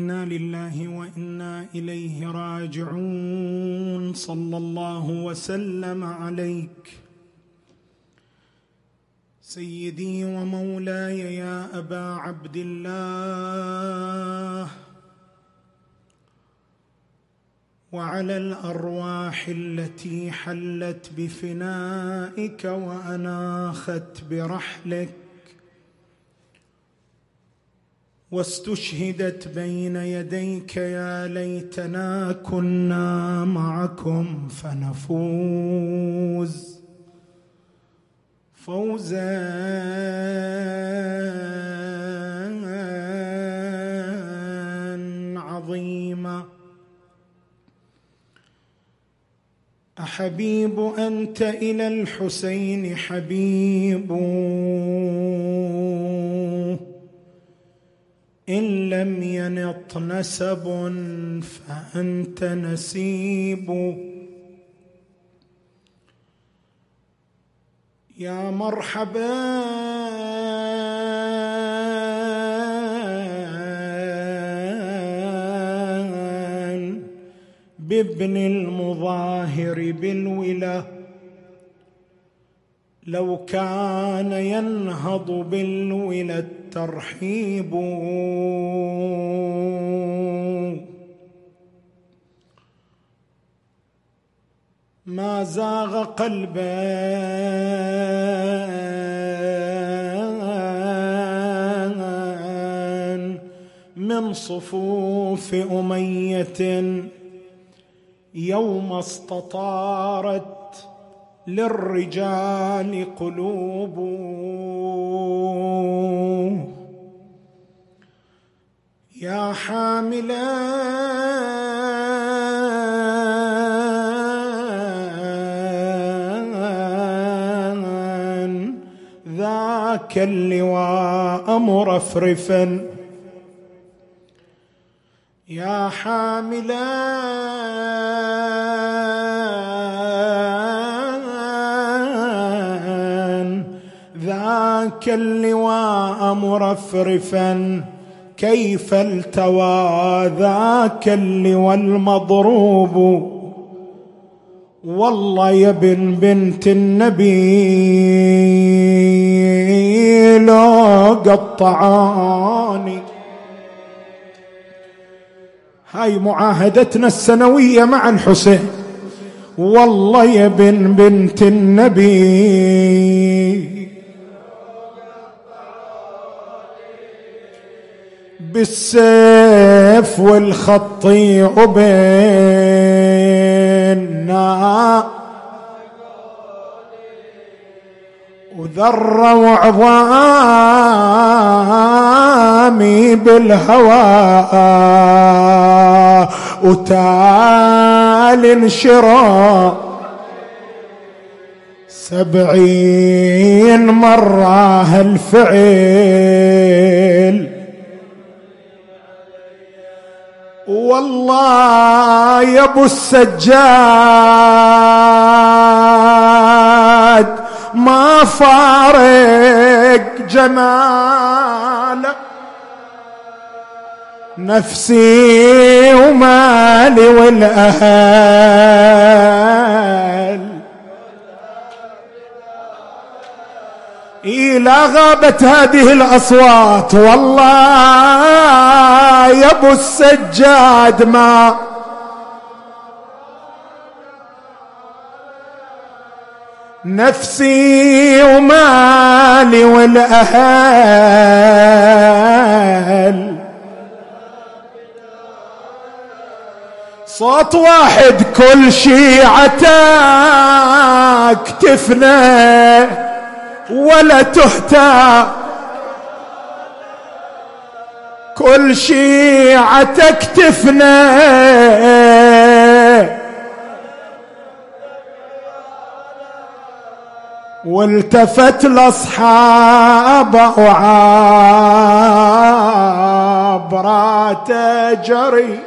إنا لله وإنا إليه راجعون. صلى الله وسلم عليك. سيدي ومولاي يا أبا عبد الله. وعلى الأرواح التي حلت بفنائك وأناخت برحلك. واستشهدت بين يديك يا ليتنا كنا معكم فنفوز. فوزا. عظيما. أحبيب أنت إلى الحسين حبيب. إن لم ينط نسب فأنت نسيب. يا مرحبا. بابن المظاهر بالولا لو كان ينهض بالولا الترحيب ما زاغ قلبا من صفوف أمية يوم استطارت للرجال قلوب. يا حاملا ذاك اللواء مرفرفا. يا حاملا ذاك اللواء مرفرفا كيف التوى ذاك اللواء المضروب؟ والله يا ابن بنت النبي لو قطعاني. هاي معاهدتنا السنوية مع الحسين. والله يا ابن بنت النبي. بالسيف والخط بيننا وذر وعظامي بالهوى وتال انشرى سبعين مرة هالفعل. والله يا ابو السجاد ما فارق جمالك نفسي ومالي والأهل. إلى غابت هذه الأصوات والله يا أبو السجاد ما نفسي ومالي والأهل. صوت واحد كل شيعتك تفنى ولا تهتى. كل شيعتك تفنى والتفت لأصحاب وعابرات جري.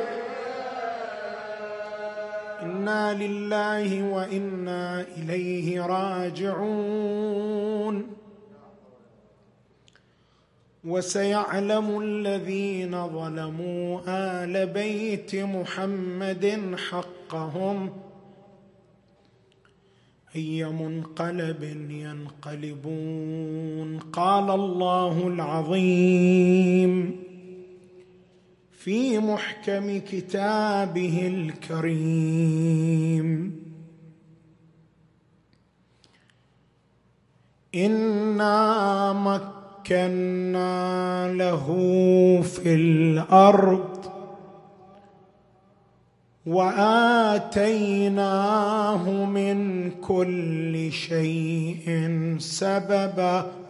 إنا لله وإنا إليه راجعون وسيعلم الذين ظلموا ال بيت محمد حقهم اي منقلب ينقلبون قال الله العظيم في محكم كتابه الكريم. انا مكنا له في الأرض واتيناه من كل شيء سببا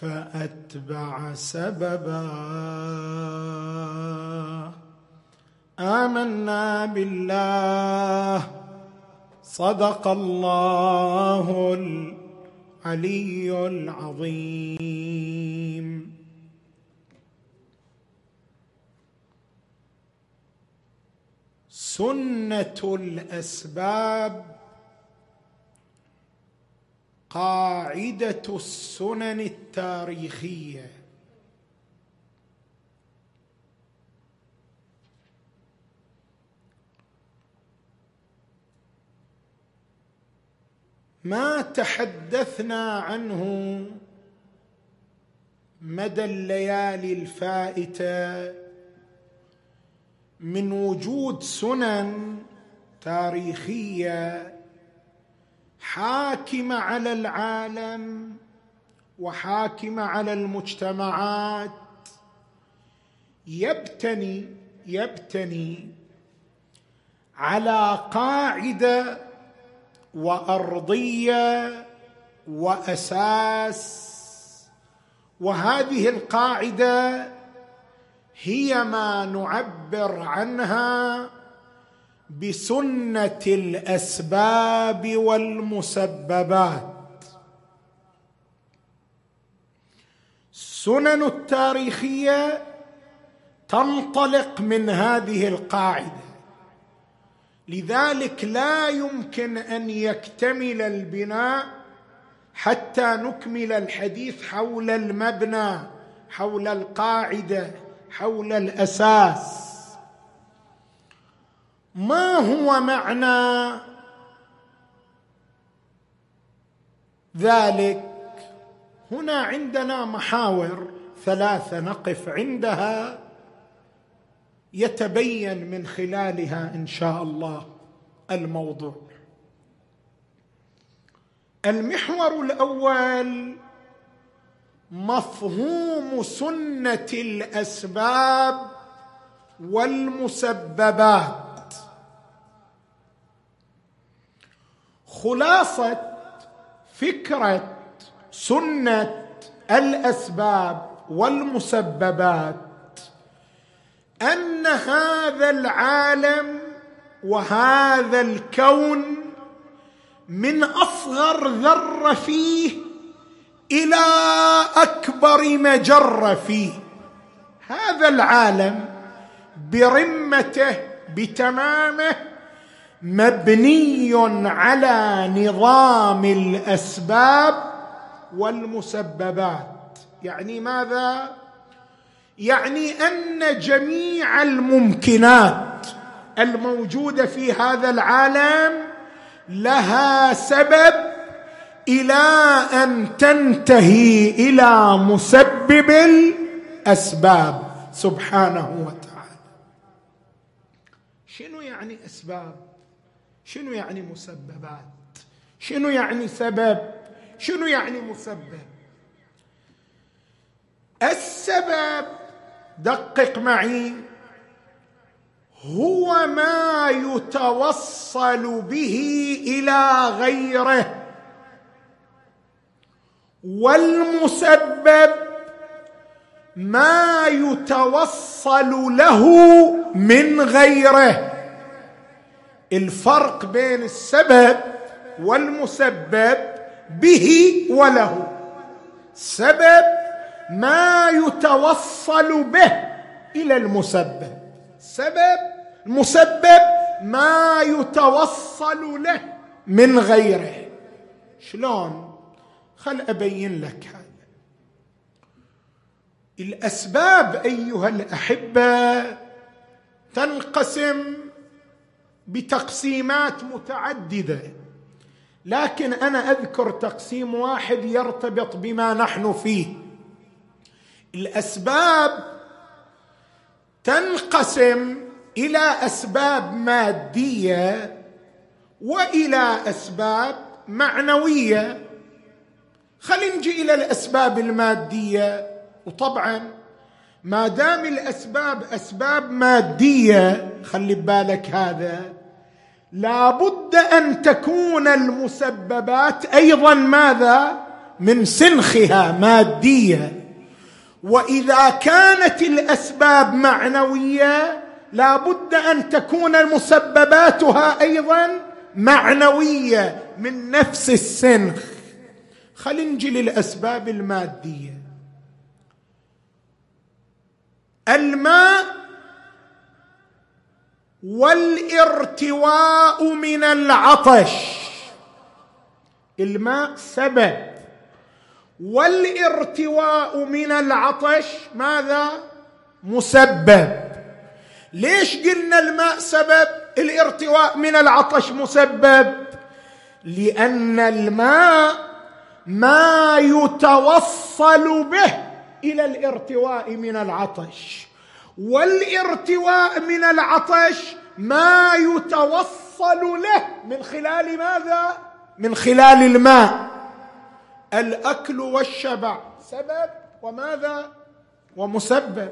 فأتبع سببا. آمنا بالله. صدق الله العلي العظيم. سنة الأسباب قاعدة السنن التاريخية. ما تحدثنا عنه مدى الليالي الفائتة من وجود سنن تاريخية حاكمه على العالم وحاكمه على المجتمعات. يبتني يبتني على قاعدة وأرضية وأساس. وهذه القاعدة هي ما نعبر عنها بسنة الأسباب والمسببات. السنن التاريخية تنطلق من هذه القاعدة. لذلك لا يمكن أن يكتمل البناء حتى نكمل الحديث حول المبنى حول القاعدة حول الأساس. ما هو معنى ذلك؟ هنا عندنا محاور ثلاثة نقف عندها يتبين من خلالها إن شاء الله الموضوع. المحور الأول مفهوم سنة الأسباب والمسببات. خلاصة فكرة سنة الأسباب والمسببات أن هذا العالم وهذا الكون من أصغر ذرة فيه إلى أكبر مجرة فيه. هذا العالم برمته بتمامه مبني على نظام الأسباب والمسببات. يعني ماذا؟ يعني أن جميع الممكنات الموجودة في هذا العالم لها سبب إلى أن تنتهي إلى مسبب الأسباب. سبحانه وتعالى. شنو يعني أسباب؟ شنو يعني مسببات؟ شنو يعني سبب؟ شنو يعني مسبب؟ السبب دقق معي هو ما يتوصل به إلى غيره. والمسبب ما يتوصل له من غيره. الفرق بين السبب والمسبب به وله. سبب ما يتوصل به إلى المسبب. سبب مسبب ما يتوصل له من غيره. شلون؟ خل أبين لك هذا. الأسباب أيها الأحبة تنقسم بتقسيمات متعددة. لكن أنا أذكر تقسيم واحد يرتبط بما نحن فيه. الأسباب تنقسم إلى أسباب مادية وإلى أسباب معنوية. خلينا نجي إلى الأسباب المادية. وطبعا ما دام الأسباب أسباب مادية خلي ببالك هذا. لابد أن تكون المسببات أيضا ماذا؟ من سنخها مادية. وإذا كانت الأسباب معنوية لابد أن تكون مسبباتها أيضا معنوية من نفس السنخ. خلينا نجي للأسباب المادية. الماء والارتواء من العطش. الماء سبب والارتواء من العطش ماذا؟ مسبب. ليش قلنا الماء سبب؟ الارتواء من العطش مسبب. لأن الماء ما يتوصل به إلى الارتواء من العطش. والارتواء من العطش ما يتوصل له من خلال ماذا؟ من خلال الماء. الأكل والشبع. سبب وماذا؟ ومسبب.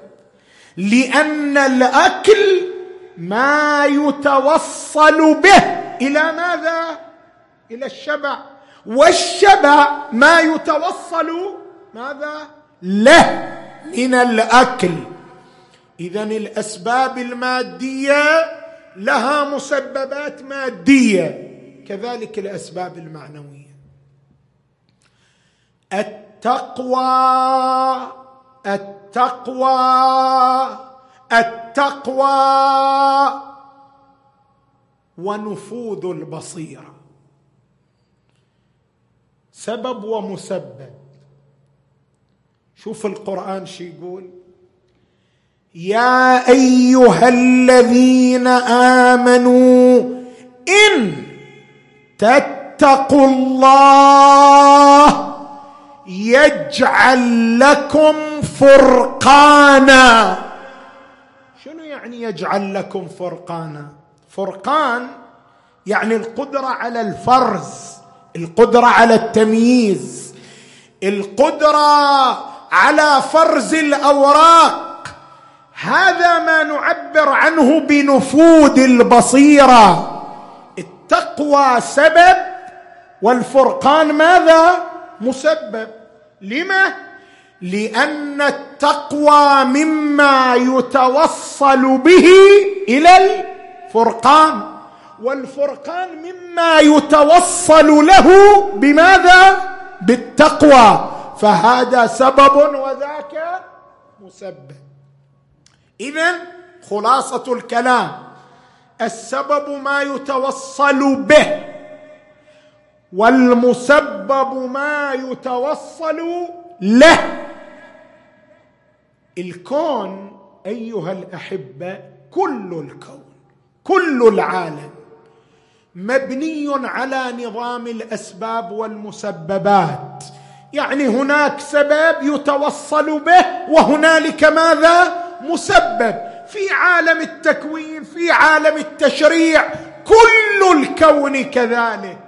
لأن الأكل ما يتوصل به إلى ماذا؟ إلى الشبع. والشبع ما يتوصل ماذا؟ له من الأكل. اذا الأسباب المادية لها مسببات مادية. كذلك الأسباب المعنوية. التقوى التقوى التقوى ونفوذ البصيرة. سبب ومسبب. شوف القرآن شو يقول يا أيها الذين آمنوا إن تتقوا الله يجعل لكم فرقانا. شنو يعني يجعل لكم فرقانا؟ فرقان يعني القدرة على الفرز القدرة على التمييز القدرة على فرز الأوراق. هذا ما نعبر عنه بنفوذ البصيرة. التقوى سبب والفرقان ماذا؟ مسبب. لما؟ لأن التقوى مما يتوصل به إلى الفرقان والفرقان مما يتوصل له بماذا؟ بالتقوى. فهذا سبب وذاك مسبب. اذا خلاصة الكلام. السبب ما يتوصل به والمسبب ما يتوصل له. الكون أيها الأحبة كل الكون كل العالم مبني على نظام الأسباب والمسببات. يعني هناك سبب يتوصل به وهنالك ماذا؟ مسبب في عالم التكوين في عالم التشريع كل الكون كذلك.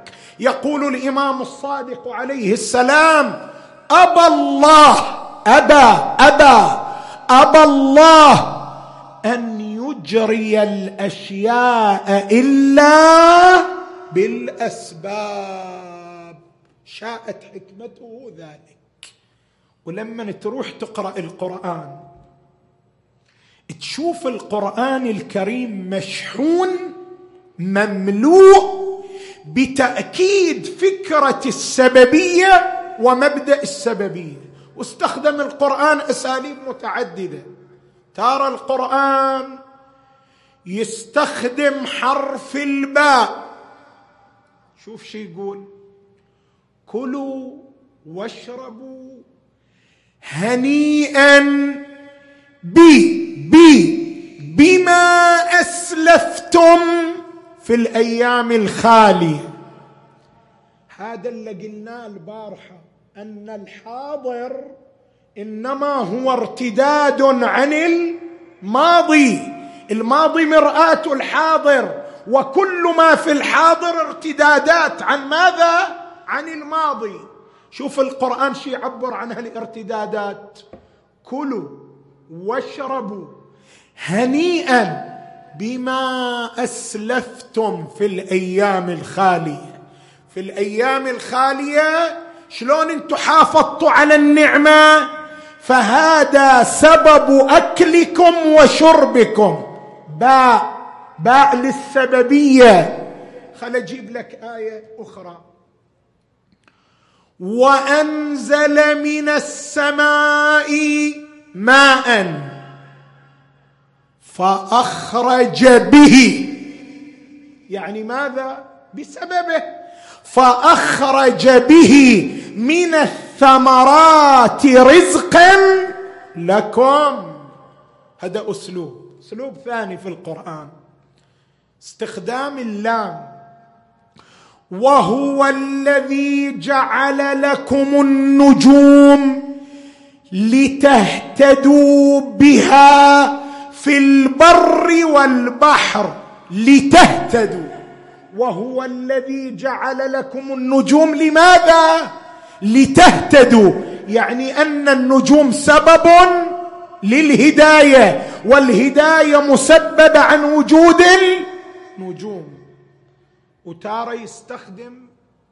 يقول الإمام الصادق عليه السلام أبى الله أبى أبى أبى الله أن يجري الأشياء إلا بالأسباب. شاءت حكمته ذلك. ولما تروح تقرأ القرآن تشوف القرآن الكريم مشحون مملوء بتأكيد فكرة السببية ومبدأ السببية. واستخدم القرآن أساليب متعددة. ترى القرآن يستخدم حرف الباء. شوف شو يقول. كلوا واشربوا هنيئا بي. بي بما أسلفتم في الأيام الخالية. هذا اللي قلناه البارحة أن الحاضر إنما هو ارتداد عن الماضي. الماضي مرآة الحاضر وكل ما في الحاضر ارتدادات. عن ماذا؟ عن الماضي. شوف القرآن شي يعبر عن هالارتدادات. كلوا واشربوا هنيئا بما أسلفتم في الأيام الخالية. في الأيام الخالية شلون أنتم حافظتوا على النعمة؟ فهذا سبب أكلكم وشربكم. باء باء للسببية. خل أجيب لك آية أخرى. وأنزل من السماء ماء. فأخرج به. يعني ماذا؟ بسببه. فأخرج به من الثمرات رزقا لكم. هذا أسلوب. أسلوب ثاني في القرآن. استخدام اللام. وهو الذي جعل لكم النجوم لتهتدوا بها في البر والبحر لتهتدوا. وهو الذي جعل لكم النجوم لماذا؟ لتهتدوا. يعني أن النجوم سبب للهداية والهداية مسببه عن وجود النجوم. وتارة يستخدم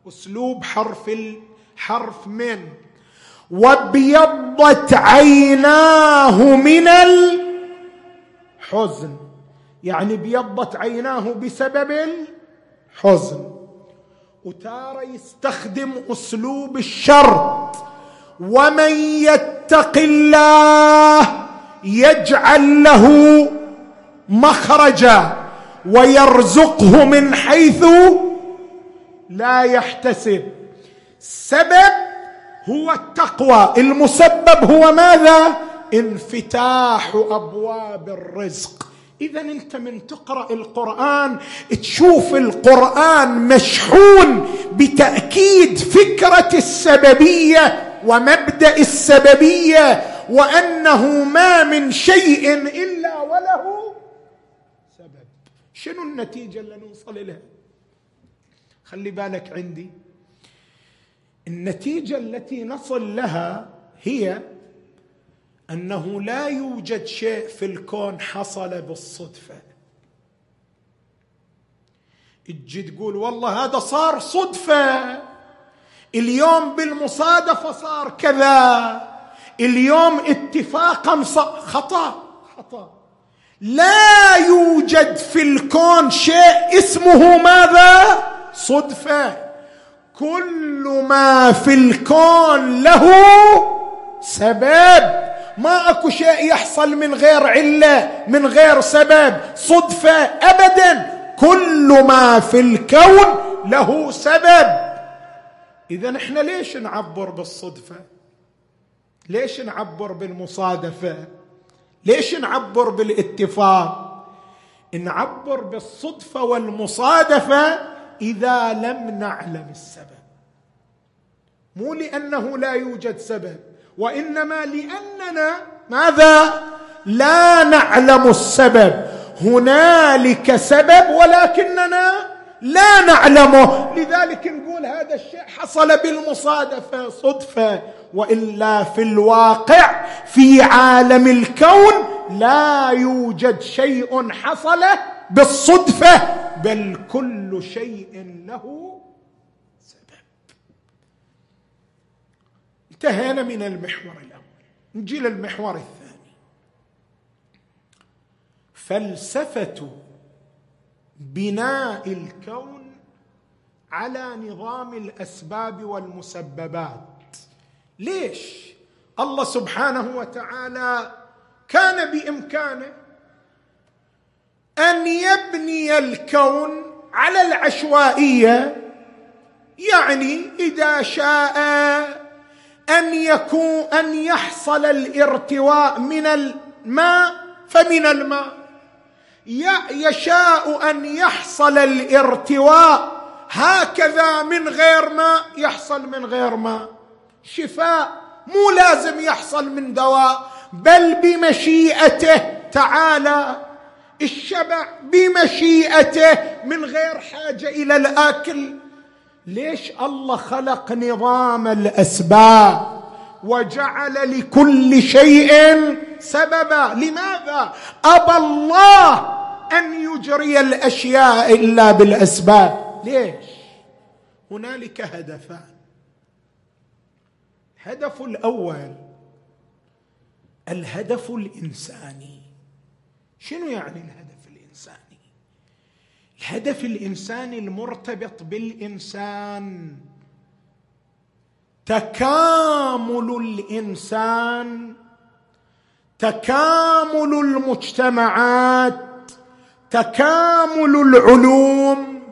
أسلوب حرف الحرف من. وابيضت عيناه من الحزن يعني بيضت عيناه بسبب الحزن وتارة يستخدم أسلوب الشرط. ومن يتق الله يجعل له مخرجا ويرزقه من حيث لا يحتسب. سبب هو التقوى. المسبب هو ماذا؟ انفتاح أبواب الرزق. اذا أنت من تقرأ القرآن تشوف القرآن مشحون بتأكيد فكرة السببية ومبدأ السببية وأنه ما من شيء إلا وله سبب. شنو النتيجة اللي نوصل لها؟ خلي بالك عندي. النتيجة التي نصل لها هي أنه لا يوجد شيء في الكون حصل بالصدفة. تجي تقول والله هذا صار صدفة. اليوم بالمصادفة صار كذا. اليوم اتفاقا خطأ. خطأ. لا يوجد في الكون شيء اسمه ماذا؟ صدفة. كل ما في الكون له سبب. ما اكو شيء يحصل من غير علة من غير سبب صدفة ابدا. كل ما في الكون له سبب. إذا إحنا ليش نعبر بالصدفة؟ ليش نعبر بالمصادفة؟ ليش نعبر بالاتفاق؟ نعبر بالصدفة والمصادفة إذا لم نعلم السبب. مو لأنه لا يوجد سبب. وإنما لأننا ماذا؟ لا نعلم السبب. هنالك سبب ولكننا لا نعلمه. لذلك نقول هذا الشيء حصل بالمصادفة صدفة. وإلا في الواقع في عالم الكون لا يوجد شيء حصل بالصدفة بل كل شيء له انتهينا من المحور الأول. نجي للمحور الثاني. فلسفة بناء الكون على نظام الأسباب والمسببات. ليش؟ الله سبحانه وتعالى كان بإمكانه أن يبني الكون على العشوائية يعني إذا شاء أن يكون أن يحصل الارتواء من الماء فمن الماء. يشاء أن يحصل الارتواء هكذا من غير ماء يحصل من غير ماء. شفاء مو لازم يحصل من دواء بل بمشيئته. تعالى الشبع بمشيئته من غير حاجة إلى الأكل. ليش الله خلق نظام الأسباب وجعل لكل شيء سببا؟ لماذا؟ أبى الله أن يجري الأشياء إلا بالأسباب. ليش؟ هنالك هدفان. الهدف الأول الهدف الإنساني. شنو يعني الهدف الإنساني؟ الهدف الإنساني المرتبط بالإنسان. تكامل الإنسان تكامل المجتمعات تكامل العلوم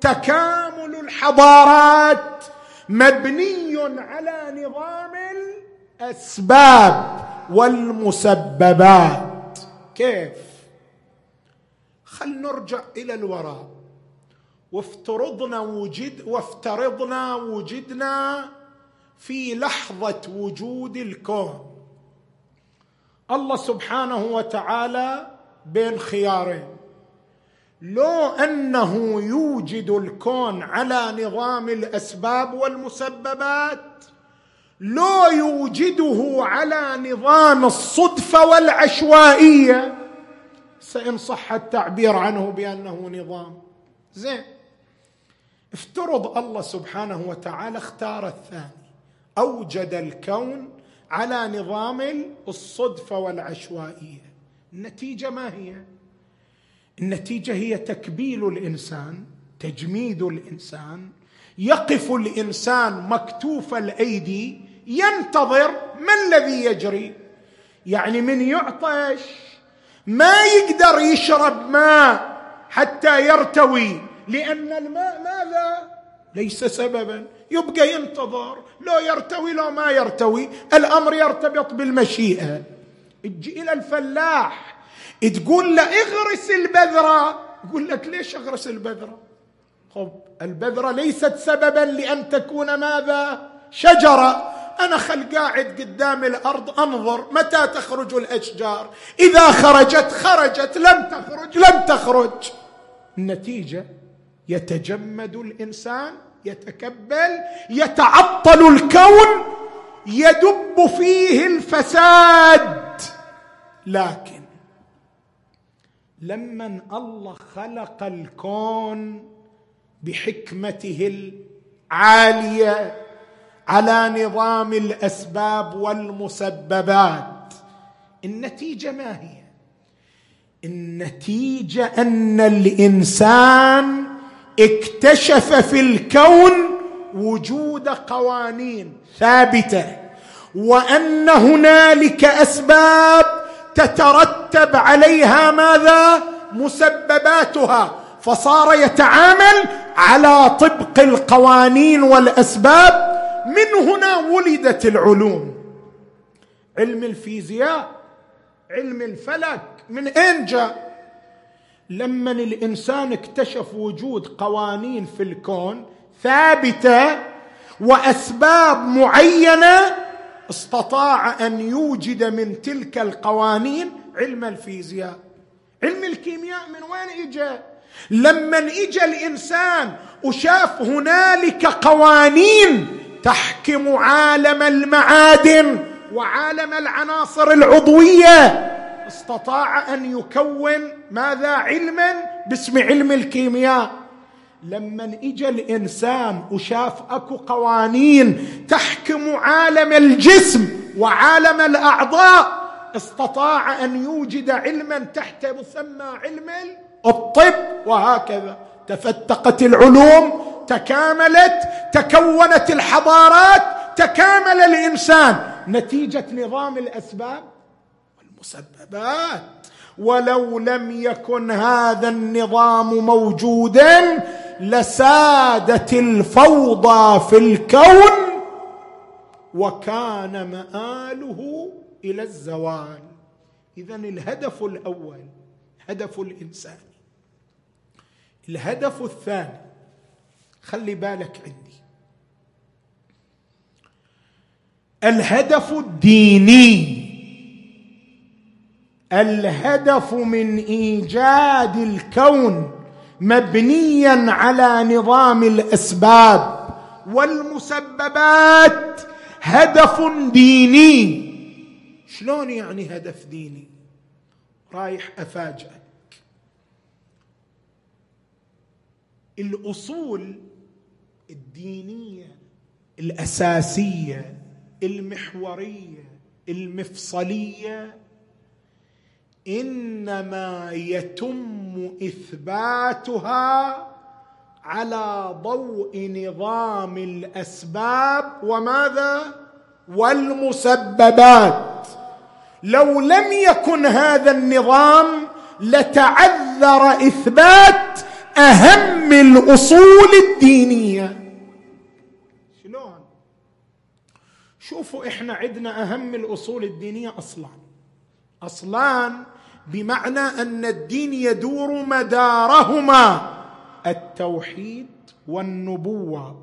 تكامل الحضارات مبني على نظام الأسباب والمسببات. كيف؟ خل نرجع إلى الوراء. وافترضنا وجد وافترضنا وجدنا في لحظة وجود الكون. الله سبحانه وتعالى بين خيارين. لو أنه يوجد الكون على نظام الأسباب والمسببات لو يوجده على نظام الصدفة والعشوائية سإن صح التعبير عنه بأنه نظام. زين. افترض الله سبحانه وتعالى اختار الثاني. أوجد الكون على نظام الصدفه والعشوائية. النتيجة ما هي؟ النتيجة هي تكبيل الإنسان تجميد الإنسان. يقف الإنسان مكتوف الأيدي ينتظر ما الذي يجري. يعني من يعطش ما يقدر يشرب ماء حتى يرتوي لأن الماء ماذا؟ ليس سببا يبقى ينتظر لو يرتوي لو ما يرتوي الأمر يرتبط بالمشيئة. تجي إلى الفلاح تقول له اغرس البذرة يقول لك ليش أغرس البذرة؟ خب البذرة ليست سببا لأن تكون ماذا؟ شجرة. أنا خل قاعد قدام الأرض أنظر متى تخرج الأشجار. إذا خرجت خرجت لم تخرج لم تخرج. النتيجة يتجمد الإنسان يتكبل يتعطل الكون يدب فيه الفساد. لكن لمن الله خلق الكون بحكمته العالية على نظام الأسباب والمسببات. النتيجة ما هي؟ النتيجة أن الإنسان اكتشف في الكون وجود قوانين ثابتة وأن هنالك أسباب تترتب عليها ماذا؟ مسبباتها. فصار يتعامل على طبق القوانين والأسباب من هنا ولدت العلوم. علم الفيزياء علم الفلك من أين جاء؟ لما الإنسان اكتشف وجود قوانين في الكون ثابتة وأسباب معينة استطاع أن يوجد من تلك القوانين علم الفيزياء. علم الكيمياء من وين اجى لما اجى الإنسان وشاف هنالك قوانين تحكم عالم المعادن وعالم العناصر العضوية. استطاع أن يكون ماذا علما؟ باسم علم الكيمياء. لما اجى الإنسان وشاف أكو قوانين تحكم عالم الجسم وعالم الأعضاء استطاع أن يوجد علما تحت مسمى علم الطب وهكذا. تفتقت العلوم تكاملت تكونت الحضارات تكامل الإنسان. نتيجة نظام الأسباب والمسببات. ولو لم يكن هذا النظام موجودا لسادت الفوضى في الكون وكان مآله إلى الزوال. إذا الهدف الأول هدف الإنسان. الهدف الثاني خلي بالك عندي. الهدف الديني. الهدف من إيجاد الكون مبنيا على نظام الأسباب والمسببات. هدف ديني. شلون يعني هدف ديني؟ رايح أفاجئك. الأصول الدينية الأساسية المحورية المفصلية. إنما يتم إثباتها على ضوء نظام الأسباب وماذا؟ والمسببات. لو لم يكن هذا النظام لتعذر إثبات أهم الأصول الدينية. شلون؟ شوفوا إحنا عندنا أهم الأصول الدينية أصلا. اصلان بمعنى أن الدين يدور مدارهما التوحيد والنبوة.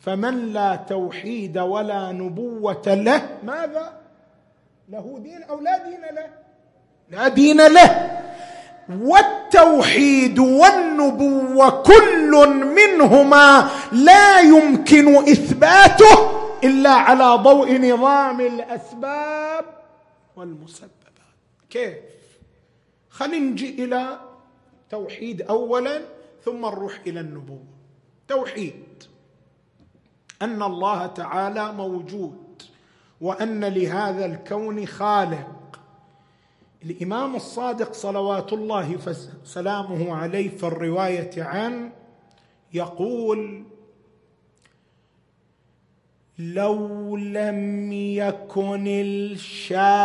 فمن لا توحيد ولا نبوة له ماذا؟ له دين أو لا دين له؟ لا دين له. والتوحيد والنبوة كل منهما لا يمكن إثباته إلا على ضوء نظام الأسباب والمسبب كيف؟ خلينا نجي إلى توحيد اولا ثم نروح إلى النبوة. توحيد. أن الله تعالى موجود وأن لهذا الكون خالق الإمام الصادق صلوات الله وسلامه عليه في الرواية عنه يقول لو لم يكن الشاهد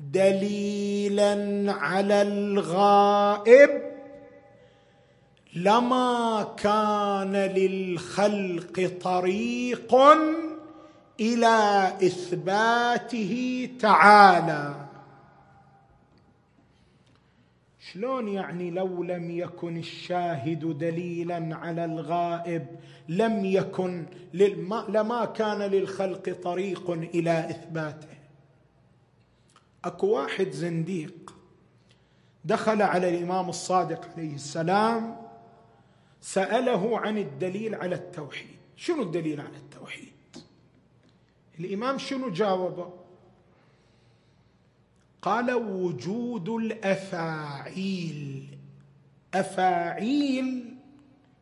دليلا على الغائب لما كان للخلق طريق إلى إثباته تعالى. شلون يعني لو لم يكن الشاهد دليلا على الغائب لم يكن لما كان للخلق طريق إلى إثباته؟ أكو واحد زنديق دخل على الإمام الصادق عليه السلام سأله عن الدليل على التوحيد. شنو الدليل على التوحيد؟ الإمام شنو جاوبه قال وجود الأفاعيل. أفاعيل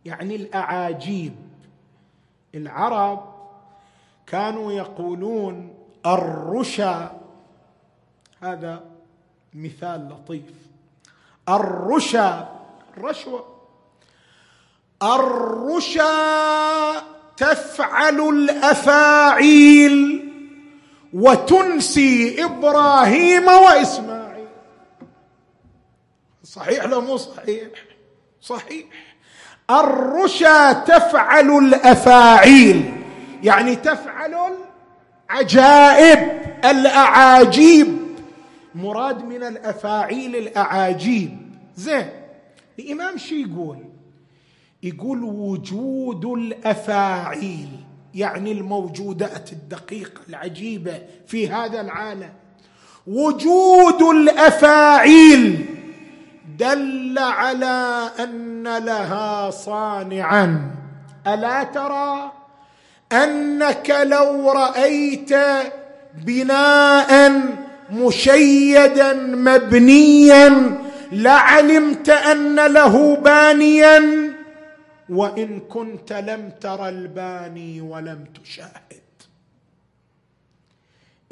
يعني الأعاجيب. العرب كانوا يقولون الرشا. هذا مثال لطيف. الرشا الرشوة الرشا تفعل الأفاعيل وتنسي إبراهيم وإسماعيل. صحيح لا مو صحيح؟ صحيح. الرشا تفعل الأفاعيل يعني تفعل العجائب الأعاجيب. مراد من الأفاعيل الأعاجيب. زين الإمام شو يقول؟ يقول وجود الأفاعيل يعني الموجودات الدقيقة العجيبة في هذا العالم. وجود الأفاعيل دل على أن لها صانعا. ألا ترى أنك لو رأيت بناء مشيدا مبنيا لعلمت أن له بانيا؟ وإن كنت لم تر الباني ولم تشاهد.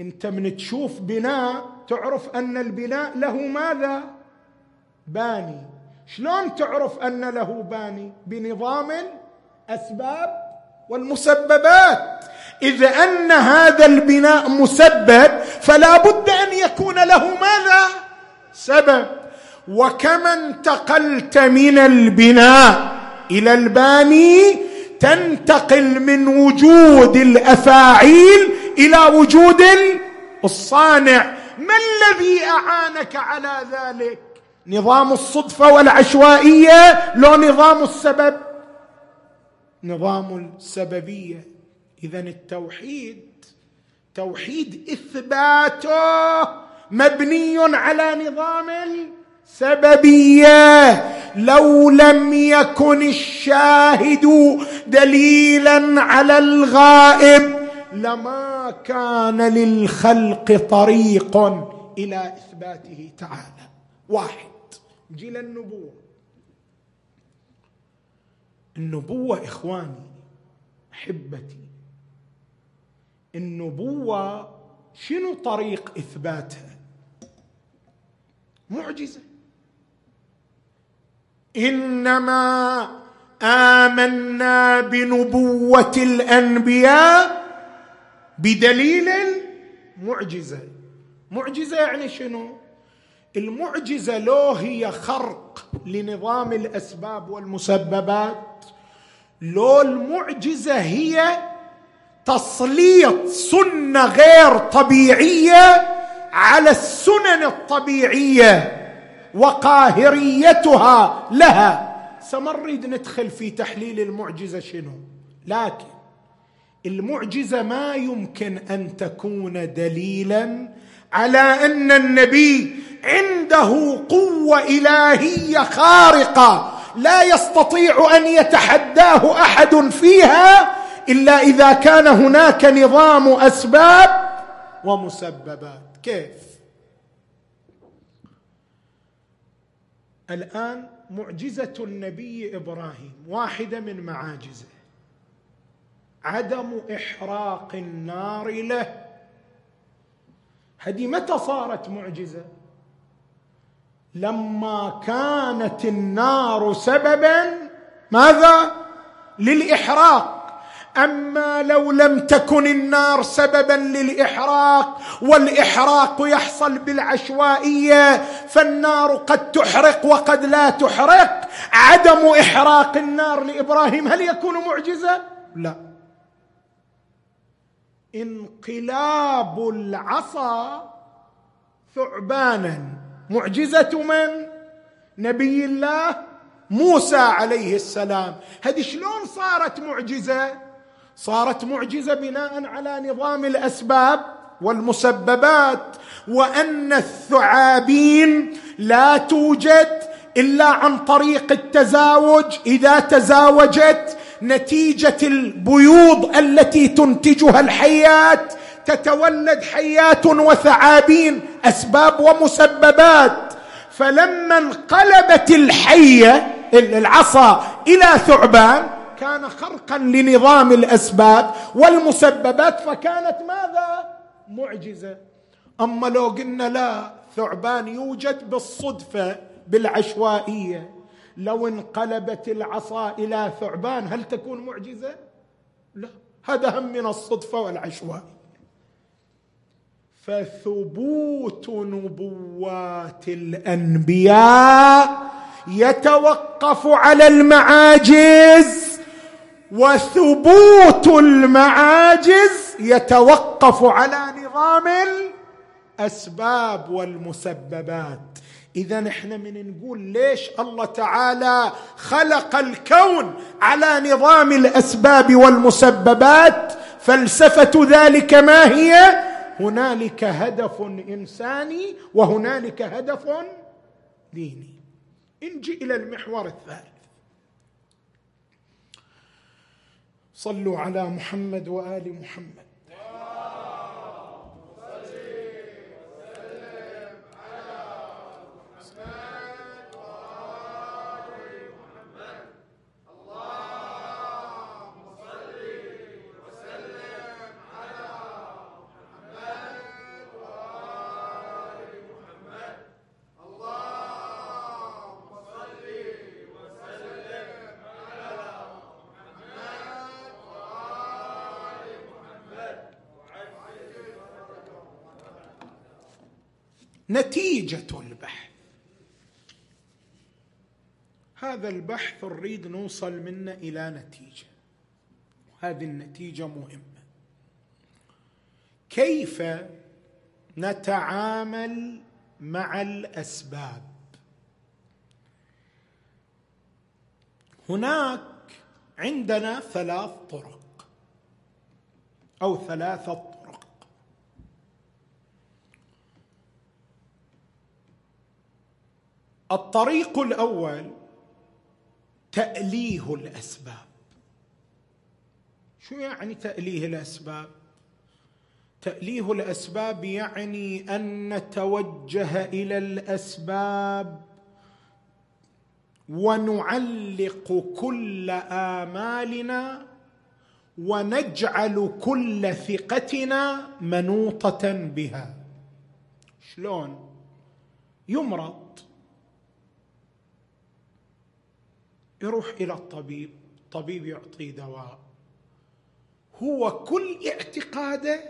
انت من تشوف بناء تعرف أن البناء له ماذا؟ باني. شلون تعرف أن له باني؟ بنظام الأسباب والمسببات. إذا أن هذا البناء مسبب فلا بد أن يكون له ماذا؟ سبب. وكما انتقلت من البناء إلى الباني تنتقل من وجود الأفاعيل إلى وجود الصانع. ما الذي أعانك على ذلك؟ نظام الصدفة والعشوائية لو نظام السبب. نظام السببية. اذا التوحيد توحيد إثباته مبني على نظام السببيه لو لم يكن الشاهد دليلا على الغائب لما كان للخلق طريق إلى إثباته تعالى. واحد جيل النبوة. النبوة إخواني أحبتي. النبوة شنو طريق إثباتها؟ معجزة. إنما آمنا بنبوة الأنبياء بدليل معجزه معجزة يعني شنو؟ المعجزة لو هي خرق لنظام الأسباب والمسببات لو المعجزة هي تسليط سنة غير طبيعية على السنن الطبيعية. وقاهريتها لها. سنريد ندخل في تحليل المعجزة شنو؟ لكن المعجزة ما يمكن أن تكون دليلا على أن النبي عنده قوة إلهية خارقة لا يستطيع أن يتحداه أحد فيها إلا إذا كان هناك نظام أسباب ومسببات. كيف؟ الآن معجزة النبي إبراهيم واحدة من معاجزه. عدم إحراق النار له. هذه متى صارت معجزة؟ لما كانت النار سببا ماذا؟ للإحراق. أما لو لم تكن النار سببا للإحراق والإحراق يحصل بالعشوائية فالنار قد تحرق وقد لا تحرق. عدم إحراق النار لإبراهيم هل يكون معجزه لا. انقلاب العصا ثعبانا. معجزة من؟ نبي الله موسى عليه السلام. هذه شلون صارت معجزة؟ صارت معجزة بناء على نظام الأسباب والمسببات وأن الثعابين لا توجد إلا عن طريق التزاوج. إذا تزاوجت نتيجة البيوض التي تنتجها الحيات تتولد حيات وثعابين أسباب ومسببات. فلما انقلبت الحية العصا إلى ثعبان كان خرقا لنظام الأسباب والمسببات فكانت ماذا؟ معجزة. أما لو قلنا لا ثعبان يوجد بالصدفة بالعشوائية. لو انقلبت العصا إلى ثعبان هل تكون معجزة؟ لا. هذا هم من الصدفة والعشوائية. فثبوت نبوات الأنبياء يتوقف على المعاجز. وثبوت المعاجز يتوقف على نظام الأسباب والمسببات. إذا إحنا من نقول ليش الله تعالى خلق الكون على نظام الأسباب والمسببات؟ فلسفة ذلك ما هي؟ هنالك هدف إنساني وهنالك هدف ديني. نجي إلى المحور الثالث صلوا على محمد وآل محمد. نتيجة البحث. هذا البحث نريد نوصل منه إلى نتيجة. هذه النتيجة مهمة. كيف نتعامل مع الأسباب؟ هناك عندنا ثلاث طرق أو ثلاثة طرق الطريق الأول تأليه الأسباب. شو يعني تأليه الأسباب؟ تأليه الأسباب يعني أن نتوجه إلى الأسباب ونعلق كل آمالنا ونجعل كل ثقتنا منوطة بها. شلون؟ يمرض. يروح إلى الطبيب. الطبيب يعطيه دواء. هو كل اعتقاده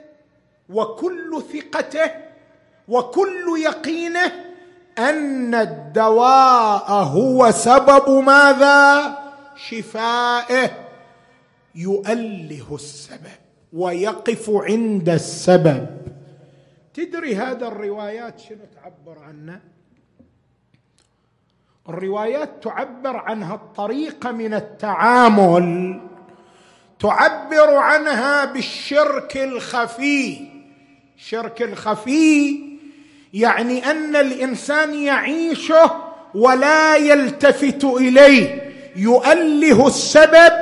وكل ثقته وكل يقينه أن الدواء هو سبب ماذا؟ شفائه. يؤله السبب ويقف عند السبب. تدري هذا الروايات شنو تعبر عنه؟ الروايات تعبر عنها الطريقة من التعامل تعبر عنها بالشرك الخفي. الشرك الخفي يعني أن الإنسان يعيشه ولا يلتفت إليه يؤله السبب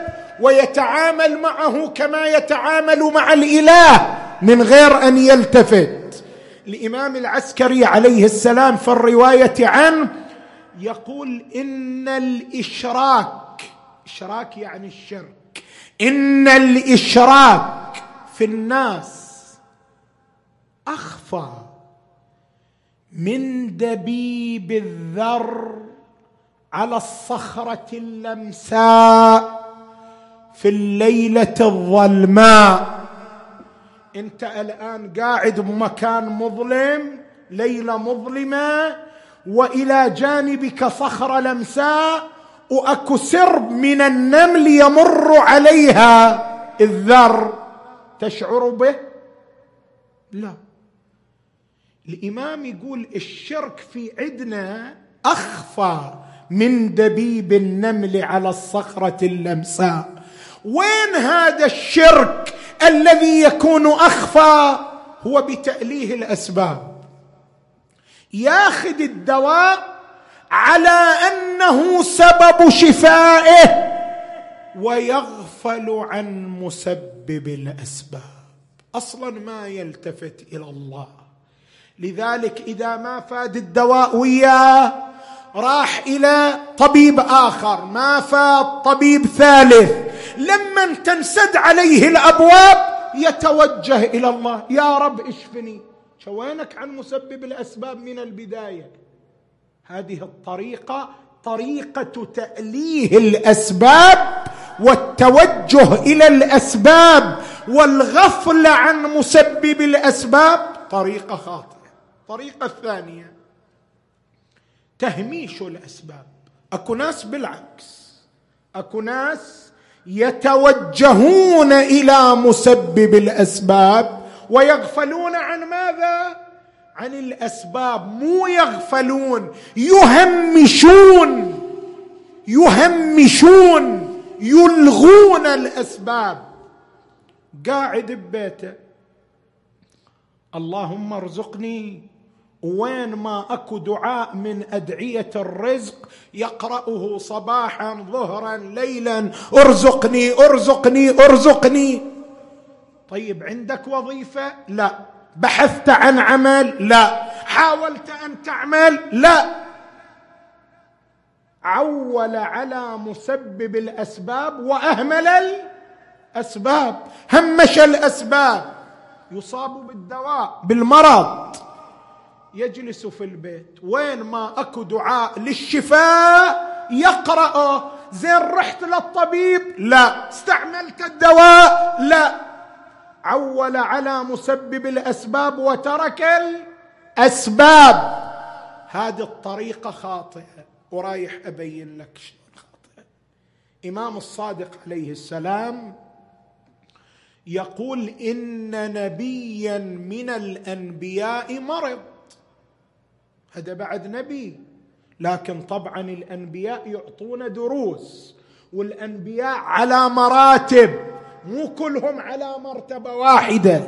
ويتعامل معه كما يتعامل مع الإله من غير أن يلتفت. الإمام العسكري عليه السلام في الرواية عنه يقول إن الإشراك إشراك يعني الشرك. إن الإشراك في الناس أخفى من دبيب الذر على الصخرة اللمساء في الليلة الظلماء. أنت الآن قاعد بمكان مظلم ليلة مظلمة وإلى جانبك صخره لمساء وأكو سرب من النمل يمر عليها. الذر تشعر به؟ لا. الإمام يقول الشرك في عدنا أخفى من دبيب النمل على الصخرة اللمساء. وين هذا الشرك الذي يكون أخفى؟ هو بتأليه الأسباب. ياخذ الدواء على أنه سبب شفائه ويغفل عن مسبب الأسباب. أصلا ما يلتفت إلى الله. لذلك إذا ما فاد الدواء وياه راح إلى طبيب آخر. ما فاد طبيب ثالث. لما تنسد عليه الأبواب يتوجه إلى الله. يا رب اشفني. شوينك عن مسبب الأسباب من البداية؟ هذه الطريقة طريقة تأليه الأسباب والتوجه إلى الأسباب والغفله عن مسبب الأسباب. طريقة خاطئة. الطريقة الثانية تهميش الأسباب. أكو ناس بالعكس. أكو ناس يتوجهون إلى مسبب الأسباب ويغفلون عن ماذا؟ عن الأسباب. مو يغفلون يهمشون يهمشون يلغون الأسباب. قاعد ببيته. اللهم ارزقني وين ما أكو دعاء من أدعية الرزق يقرأه صباحا ظهرا ليلا. ارزقني ارزقني ارزقني. طيب عندك وظيفة؟ لا. بحثت عن عمل؟ لا. حاولت أن تعمل؟ لا. عول على مسبب الأسباب وأهمل الأسباب. همش الأسباب. يصاب بالدواء بالمرض. يجلس في البيت. وين ما أكو دعاء للشفاء يقرأه. زين رحت للطبيب؟ لا. استعملت الدواء؟ لا. عول على مسبب الأسباب وترك الأسباب. هذه الطريقة خاطئة. ورايح أبين لك شلون خاطئه إمام الصادق عليه السلام يقول إن نبيا من الأنبياء مرض. هذا بعد نبي. لكن طبعا الأنبياء يعطون دروس والأنبياء على مراتب. مو كلهم على مرتبة واحدة.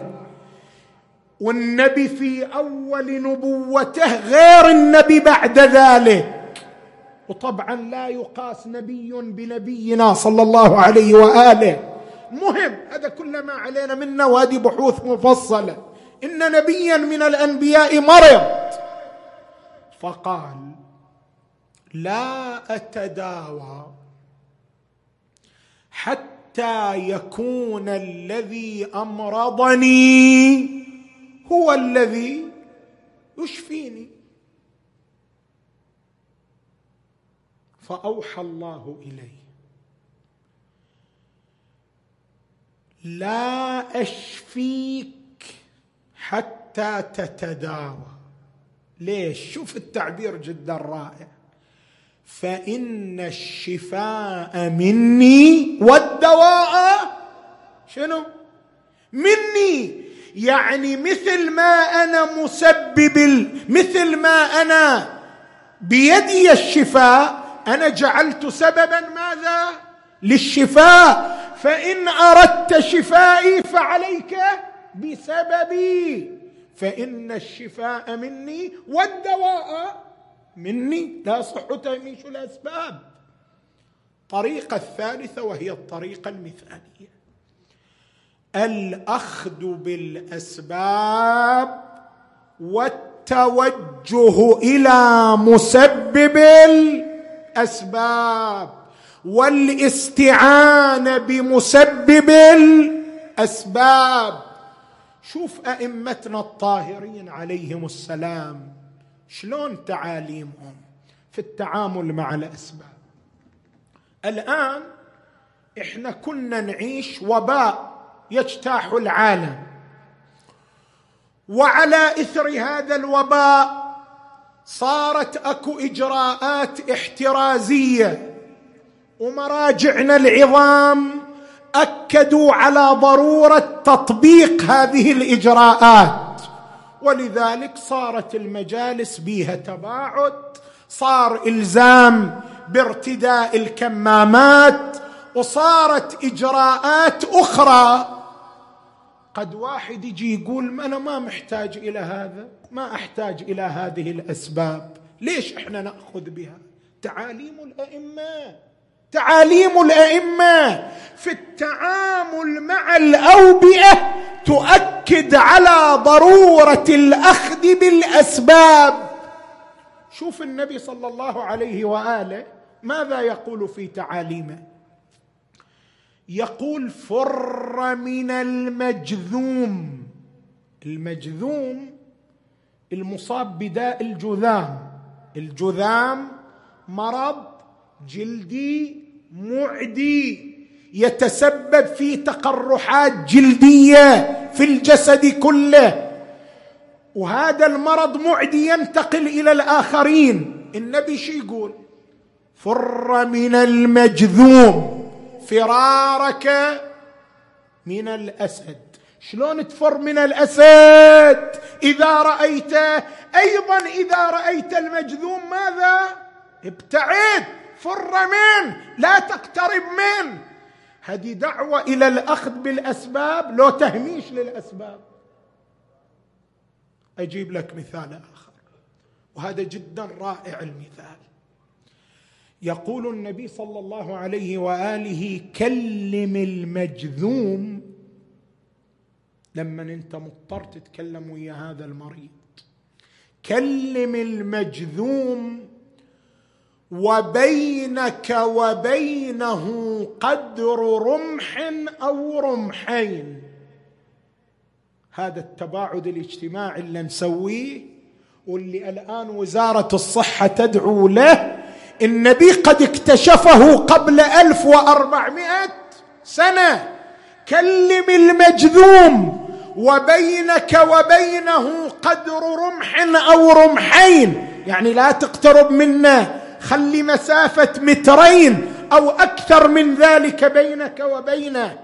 والنبي في أول نبوته غير النبي بعد ذلك. وطبعا لا يقاس نبي بنبينا صلى الله عليه وآله. مهم هذا كل ما علينا منه وهذه بحوث مفصلة. إن نبيا من الأنبياء مرض. فقال لا أتداوى حتى يكون الذي أمرضني هو الذي يشفيني. فأوحى الله إليه. لا أشفيك حتى تتداوى. ليش؟ شوف التعبير جدا رائع. فإن الشفاء مني والدواء شنو؟ مني. يعني مثل ما أنا مسبب مثل ما أنا بيدي الشفاء أنا جعلت سببا ماذا؟ للشفاء. فإن أردت شفائي فعليك بسببي. فإن الشفاء مني والدواء مني لا صح تهميش الأسباب؟ الطريقة الثالثة وهي الطريقة المثالية. الأخذ بالأسباب والتوجه إلى مسبب الأسباب والاستعانه بمسبب الأسباب. شوف أئمتنا الطاهرين عليهم السلام. شلون تعاليمهم في التعامل مع الأسباب؟ الآن إحنا كنا نعيش وباء يجتاح العالم. وعلى إثر هذا الوباء صارت أكو إجراءات احترازية. ومراجعنا العظام أكدوا على ضرورة تطبيق هذه الإجراءات. ولذلك صارت المجالس بها تباعد صار إلزام بارتداء الكمامات وصارت إجراءات أخرى. قد واحد يجي يقول أنا ما محتاج إلى هذا ما أحتاج إلى هذه الأسباب ليش إحنا نأخذ بها؟ تعاليم الأئمة تعاليم الأئمة في التعامل مع الأوبئة تؤكد على ضرورة الأخذ بالأسباب. شوف النبي صلى الله عليه وآله ماذا يقول في تعاليمه؟ يقول فر من المجذوم. المجذوم المصاب بداء الجذام. الجذام مرض جلدي معدي. يتسبب في تقرحات جلدية في الجسد كله. وهذا المرض معدي ينتقل إلى الآخرين. النبي شو يقول؟ فر من المجذوم فرارك من الأسد. شلون تفر من الأسد؟ إذا رايته أيضا إذا رأيت المجذوم ماذا؟ ابتعد فر منه لا تقترب منه هذه دعوة إلى الأخذ بالأسباب لو تهميش للأسباب. أجيب لك مثال آخر وهذا جدا رائع المثال. يقول النبي صلى الله عليه وآله كلم المجذوم. لما أنت مضطر تتكلم ويا هذا المريض. كلم المجذوم وبينك وبينه قدر رمح أو رمحين. هذا التباعد الاجتماعي اللي نسويه واللي الآن وزارة الصحة تدعو له النبي قد اكتشفه قبل ألف وأربعمائة سنة. كلم المجذوم وبينك وبينه قدر رمح أو رمحين. يعني لا تقترب منه. خلي مسافة مترين أو أكثر من ذلك بينك وبينه.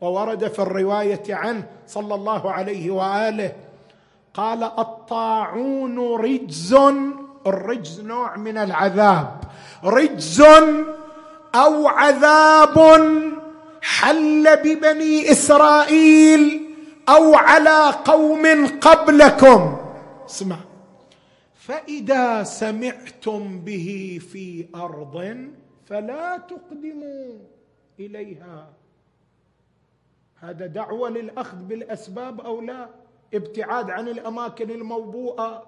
وورد في الرواية عنه صلى الله عليه وآله قال الطاعون رجز الرجز نوع من العذاب. رجز أو عذاب حل ببني إسرائيل أو على قوم قبلكم. اسمع. فإذا سمعتم به في أرض فلا تقدموا إليها. هذا دعوة للأخذ بالأسباب أو لا؟ ابتعاد عن الأماكن الموبوءة.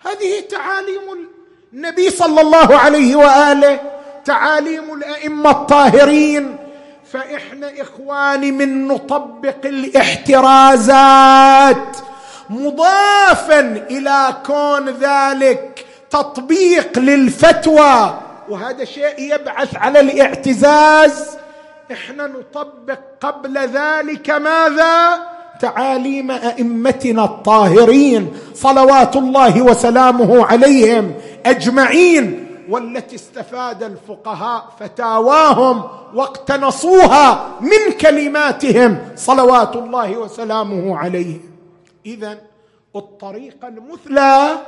هذه تعاليم النبي صلى الله عليه وآله تعاليم الأئمة الطاهرين. فإحنا إخواني من نطبق الاحترازات مضافا إلى كون ذلك تطبيق للفتوى. وهذا شيء يبعث على الاعتزاز. إحنا نطبق قبل ذلك ماذا؟ تعاليم أئمتنا الطاهرين صلوات الله وسلامه عليهم أجمعين والتي استفاد الفقهاء فتاواهم واقتنصوها من كلماتهم صلوات الله وسلامه عليهم. اذا الطريقة المثلى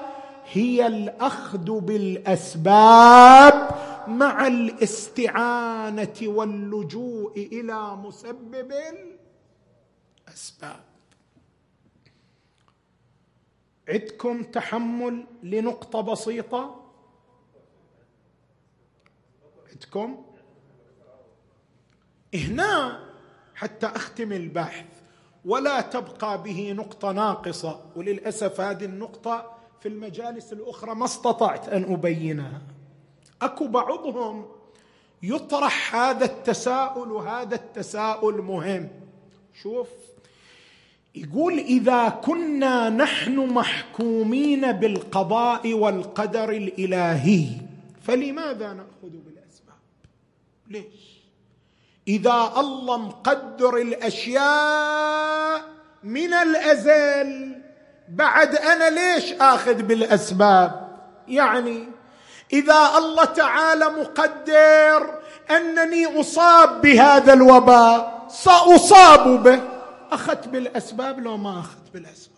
هي الأخذ بالأسباب مع الاستعانة واللجوء إلى مسبب الأسباب. عدكم تحمل لنقطة بسيطة؟ عدكم؟ هنا حتى أختم البحث. ولا تبقى به نقطة ناقصة. وللأسف هذه النقطة في المجالس الأخرى ما استطعت أن أبينها. أكو بعضهم يطرح هذا التساؤل وهذا التساؤل مهم. شوف يقول إذا كنا نحن محكومين بالقضاء والقدر الإلهي فلماذا نأخذ بالأسباب؟ ليش؟ إذا الله مقدر الأشياء من الأزل بعد أنا ليش آخذ بالأسباب؟ يعني إذا الله تعالى مقدر أنني أصاب بهذا الوباء سأصاب به. أخذت بالأسباب لو ما أخذت بالأسباب.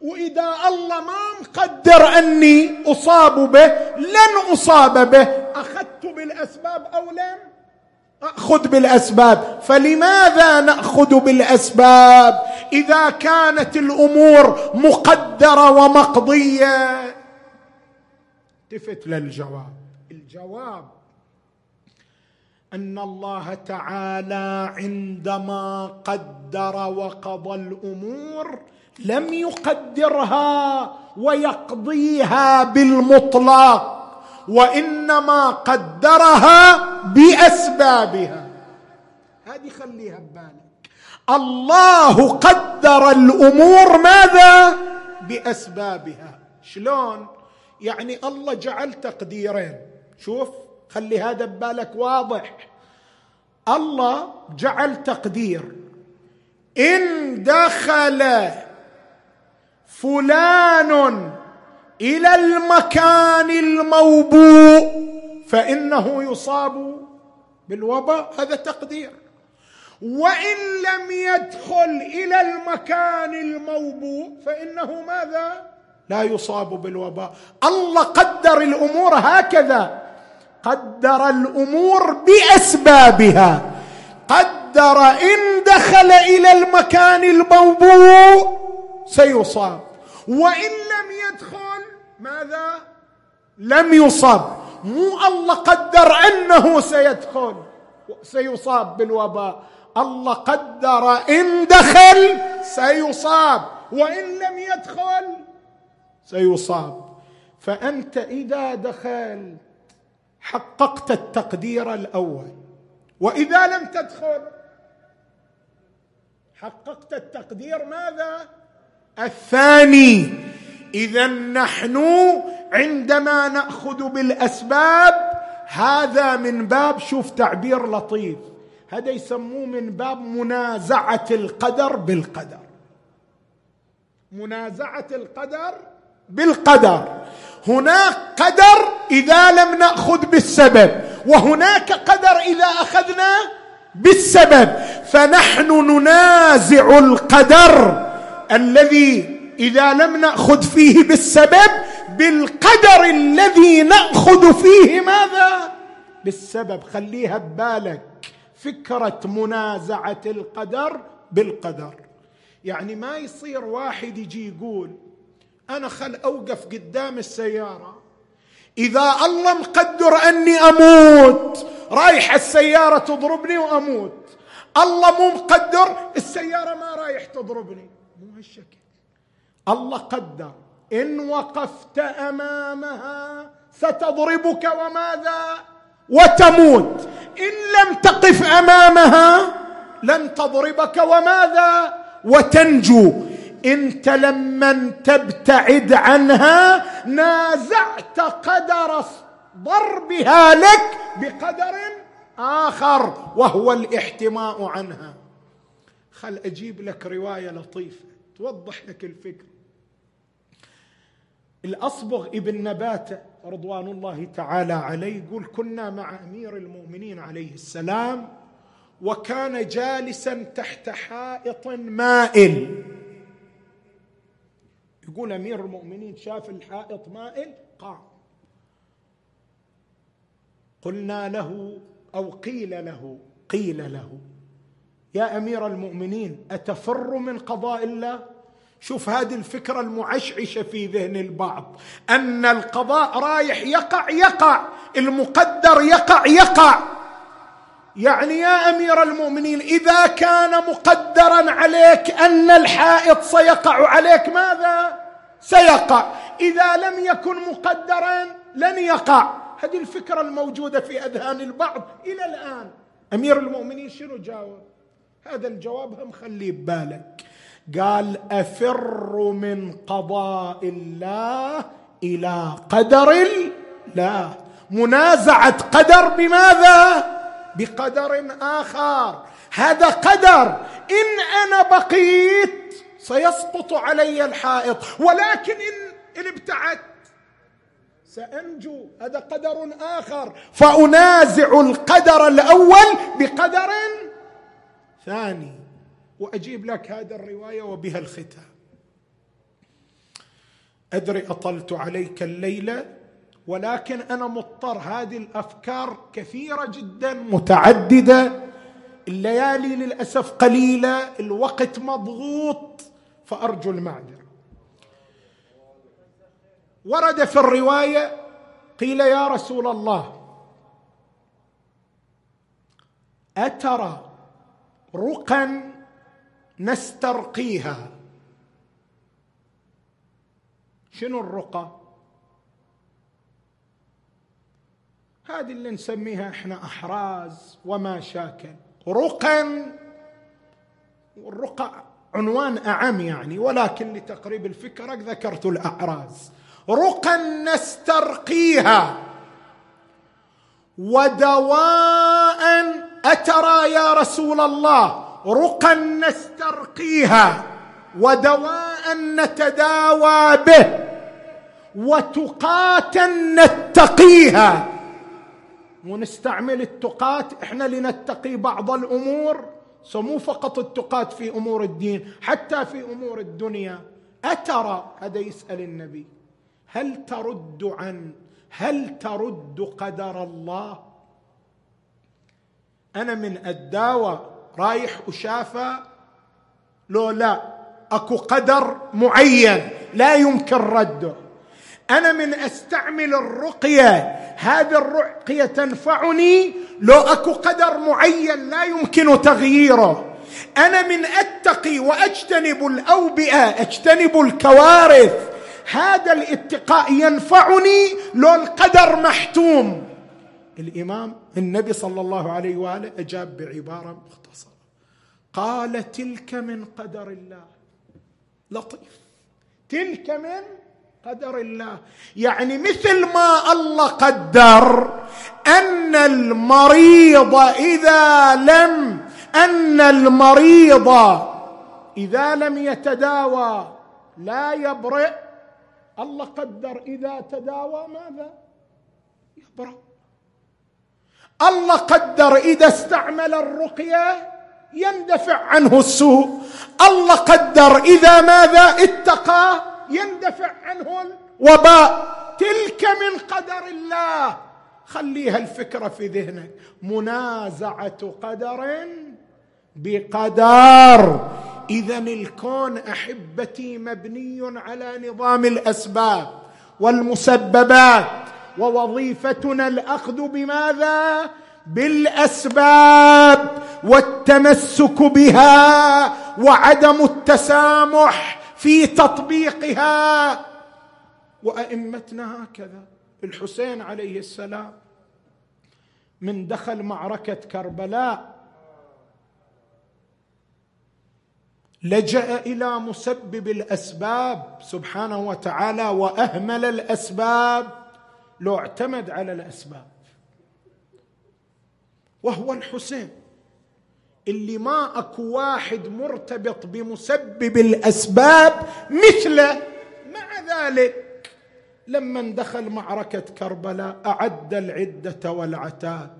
وإذا الله ما مقدر أني أصاب به لن أصاب به. أخذت بالأسباب أو لم؟ اخذ بالأسباب. فلماذا نأخذ بالأسباب؟ إذا كانت الأمور مقدرة ومقضية. التفت للجواب. الجواب أن الله تعالى عندما قدر وقضى الأمور لم يقدرها ويقضيها بالمطلق. وإنما قدرها بأسبابها. هذه خليها ببالك. الله قدر الأمور ماذا؟ بأسبابها. شلون؟ يعني الله جعل تقديرين. شوف خلي هذا ببالك واضح. الله جعل تقدير. إن دخل فلان إلى المكان الموبوء فإنه يصاب بالوباء هذا تقدير. وإن لم يدخل إلى المكان الموبوء فإنه ماذا؟ لا يصاب بالوباء. الله قدر الأمور هكذا. قدر الأمور بأسبابها. قدر إن دخل إلى المكان الموبوء سيصاب. وإن لم ماذا؟ لم يصاب. مو الله قدر أنه سيدخل سيصاب بالوباء. الله قدر إن دخل سيصاب وإن لم يدخل سيصاب. فأنت إذا دخلت حققت التقدير الأول وإذا لم تدخل حققت التقدير ماذا؟ الثاني. اذا نحن عندما نأخذ بالأسباب هذا من باب شوف تعبير لطيف. هذا يسموه من باب منازعة القدر بالقدر. منازعة القدر بالقدر. هناك قدر إذا لم نأخذ بالسبب وهناك قدر إذا أخذنا بالسبب. فنحن ننازع القدر الذي إذا لم نأخذ فيه بالسبب بالقدر الذي نأخذ فيه ماذا؟ بالسبب. خليها ببالك. فكرة منازعة القدر بالقدر. يعني ما يصير واحد يجي يقول أنا خل أوقف قدام السيارة. إذا الله مقدر أني أموت رايح السيارة تضربني وأموت. الله مو مقدر السيارة ما رايح تضربني. مو هالشكل. الله قدر إن وقفت أمامها ستضربك وماذا؟ وتموت. إن لم تقف أمامها لن تضربك وماذا؟ وتنجو. إنت لما تبتعد عنها نازعت قدر ضربها لك بقدر آخر وهو الاحتماء عنها. خل أجيب لك رواية لطيفة توضح لك الفكرة الأصبغ ابن نباته رضوان الله تعالى عليه يقول كنا مع أمير المؤمنين عليه السلام وكان جالسا تحت حائط مائل. يقول أمير المؤمنين شاف الحائط مائل قام. قلنا له أو قيل له قيل له يا أمير المؤمنين أتفر من قضاء الله؟ شوف هذه الفكرة المعشعشة في ذهن البعض. أن القضاء رايح يقع يقع. المقدر يقع يقع. يعني يا أمير المؤمنين إذا كان مقدرا عليك أن الحائط سيقع عليك ماذا؟ سيقع. إذا لم يكن مقدرا لن يقع. هذه الفكرة الموجودة في أذهان البعض إلى الآن. أمير المؤمنين شنو جاوب؟ هذا الجواب هم خليه ببالك. قال أفر من قضاء الله إلى قدر الله. منازعة قدر بماذا؟ بقدر آخر. هذا قدر. إن أنا بقيت سيسقط علي الحائط ولكن إن إن ابتعدت سأنجو. هذا قدر آخر. فأنازع القدر الأول بقدر ثاني. وأجيب لك هذه الرواية وبها الختام. أدري أطلت عليك الليلة ولكن أنا مضطر. هذه الأفكار كثيرة جدا متعددة. الليالي للأسف قليلة الوقت مضغوط فأرجو المعذرة. ورد في الرواية قيل يا رسول الله أترى رقا نسترقيها. شنو الرقى؟ هذه اللي نسميها إحنا أحراز وما شاكل. رقا والرقى عنوان أعم يعني ولكن لتقريب الفكرة ذكرت الأعراز. رقا نسترقيها. ودواء أترى يا رسول الله. رقا نسترقيها ودواء نتداوى به وتقاتا نتقيها. ونستعمل التقات إحنا لنتقي بعض الأمور. مو فقط التقات في أمور الدين حتى في أمور الدنيا. أترى هذا يسأل النبي هل ترد عن هل ترد قدر الله؟ أنا من الداوى رايح أشافى لو لا اكو قدر معين لا يمكن رده. أنا من استعمل الرقية هذه الرقية تنفعني لو اكو قدر معين لا يمكن تغييره. أنا من اتقي واجتنب الاوبئة اجتنب الكوارث. هذا الاتقاء ينفعني لو القدر محتوم. الامام النبي صلى الله عليه واله اجاب بعبارة مختصرة. قال تلك من قدر الله. لطيف. تلك من قدر الله. يعني مثل ما الله قدر أن المريض إذا لم أن المريض إذا لم يتداوى لا يبرئ. الله قدر إذا تداوى ماذا؟ يبرأ الله قدر إذا استعمل الرقية يندفع عنه السوء. الله قدر إذا ماذا اتقى يندفع عنه الوباء. تلك من قدر الله. خليها الفكرة في ذهنك. منازعة قدر بقدر. اذا الكون أحبتي مبني على نظام الأسباب والمسببات ووظيفتنا الأخذ بماذا؟ بالأسباب والتمسك بها وعدم التسامح في تطبيقها. وأئمتنا هكذا. الحسين عليه السلام من دخل معركة كربلاء لجأ إلى مسبب الأسباب سبحانه وتعالى وأهمل الأسباب. لو اعتمد على الأسباب وهو الحسين. اللي ما اكو واحد مرتبط بمسبب الاسباب مثله. مع ذلك لما دخل معركة كربلاء أعد العدة والعتاد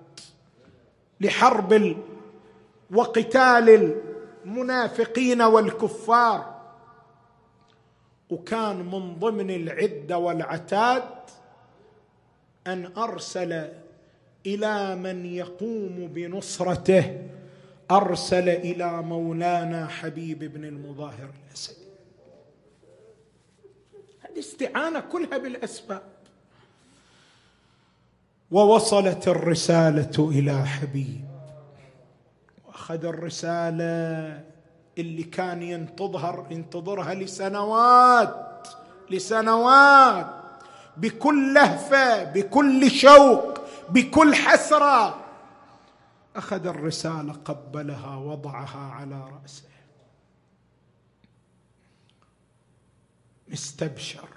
لحرب وقتال المنافقين والكفار. وكان من ضمن العدة والعتاد أن أرسل إلى من يقوم بنصرته أرسل إلى مولانا حبيب بن المظاهر الاسدي هذه استعانة كلها بالأسباب. ووصلت الرسالة إلى حبيب. وأخذ الرسالة اللي كان ينتظر ينتظرها لسنوات لسنوات بكل لهفة بكل شوق. بكل حسرة. أخذ الرسالة قبلها وضعها على رأسه. مستبشر.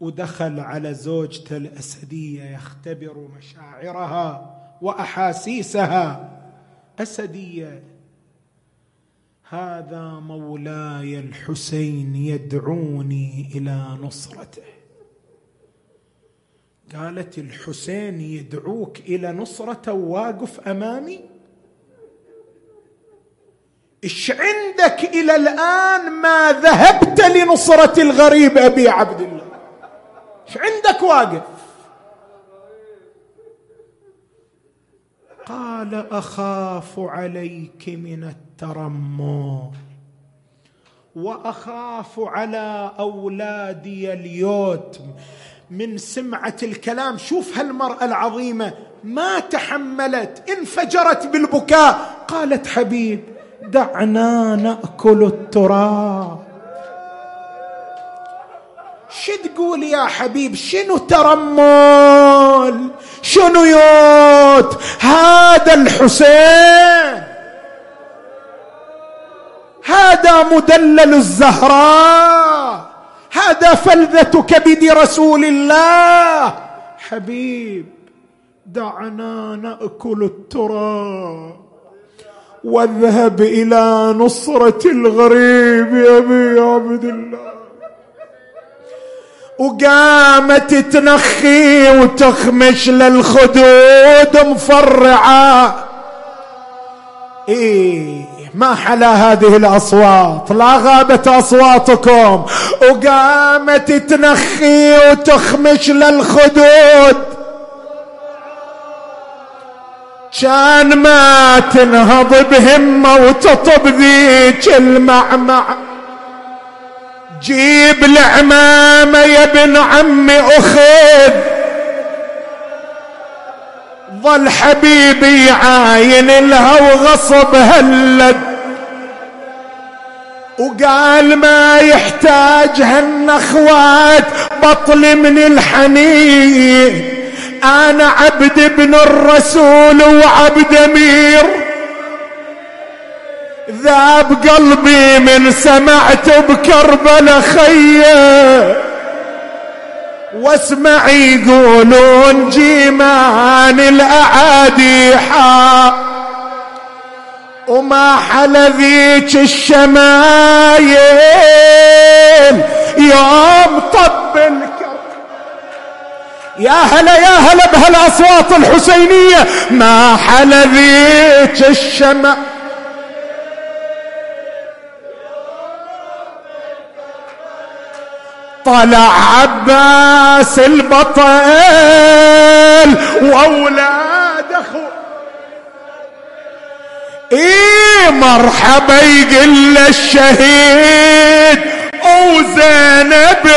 ودخل على زوجته الأسدية يختبر مشاعرها وأحاسيسها. أسدية هذا مولاي الحسين يدعوني إلى نصرته. قالت الحسين يدعوك إلى نصرته واقف أمامي؟ إيش عندك إلى الآن ما ذهبت لنصرة الغريب أبي عبد الله؟ إيش عندك واقف؟ قال أخاف عليك من الترمل وأخاف على أولادي اليتم. من سمعة الكلام شوف هالمرأة العظيمة ما تحملت انفجرت بالبكاء. قالت حبيب دعنا نأكل التراب. شو تقول يا حبيب؟ شنو ترمل شنو يوت هذا الحسين؟ هذا مدلل الزهراء. هذا فلذة كبد رسول الله. حبيب دعنا نأكل التراب. واذهب إلى نصرة الغريب يا أبي عبد الله. وقامت تنخي وتخمش للخدود مفرعة. إيه. ما حلا هذه الأصوات؟ لا غابت أصواتكم. وقامت تنخي وتخمش للخدود. كان ما تنهض بهمة وتطب ذيك المعمع جيب العمامه يا ابن عمي أخذ. ظل حبيبي يعاين لها وغصب هلد وقال ما يحتاج هالنخوات بطل من الحنين. أنا عبد ابن الرسول وعبد أمير. ذاب قلبي من سمعت بكربلا خيه واسمع يقولون جيمان الاعادي حا وما حل ذيك الشمايل يوم طب يا هلا يا هلا بهالاصوات الحسينية. ما حل ذيك الشمع طلع عباس البطل وأولاد اخو إيه مرحبا يقل الشهيد وزينب